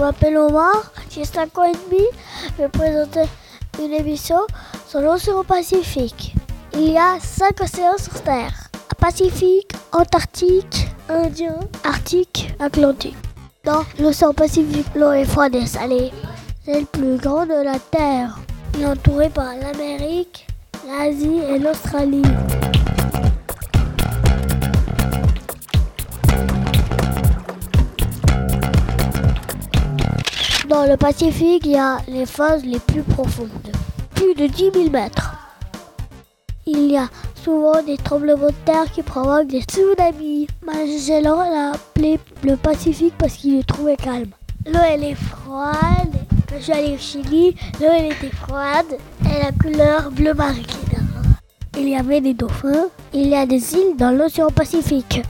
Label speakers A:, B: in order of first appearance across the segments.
A: m'appelle Omar, j'ai 5 ans et demi. Je vais présenter une émission sur l'océan Pacifique. Il y a 5 océans sur Terre. Pacifique, Antarctique, Indien, Arctique, Atlantique. Dans l'océan Pacifique, l'eau est froide et salée. C'est le plus grand de la Terre. Il est entouré par l'Amérique, l'Asie et l'Australie. Dans le Pacifique, il y a les phases les plus profondes, plus de 10 000 mètres. Il y a souvent des tremblements de terre qui provoquent des tsunamis. Magellan l'a appelé le Pacifique parce qu'il le trouvait calme. L'eau elle est froide. Quand je suis allée au Chili, l'eau elle était froide et la couleur bleu marine. Il y avait des dauphins. Il y a des îles dans l'océan Pacifique.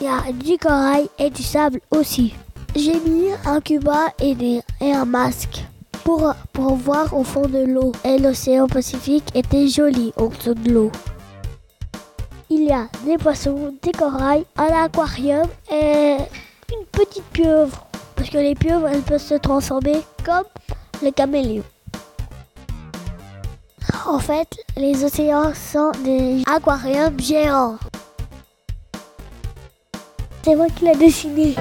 A: Il y a du corail et du sable aussi. J'ai mis un cuba et, un masque pour, voir au fond de l'eau. Et l'océan Pacifique était joli en dessous de l'eau. Il y a des poissons, des corails, un aquarium et une petite pieuvre. Parce que les pieuvres, elles peuvent se transformer comme les caméléons. En fait, les océans sont des aquariums géants. C'est moi qui l'ai dessiné.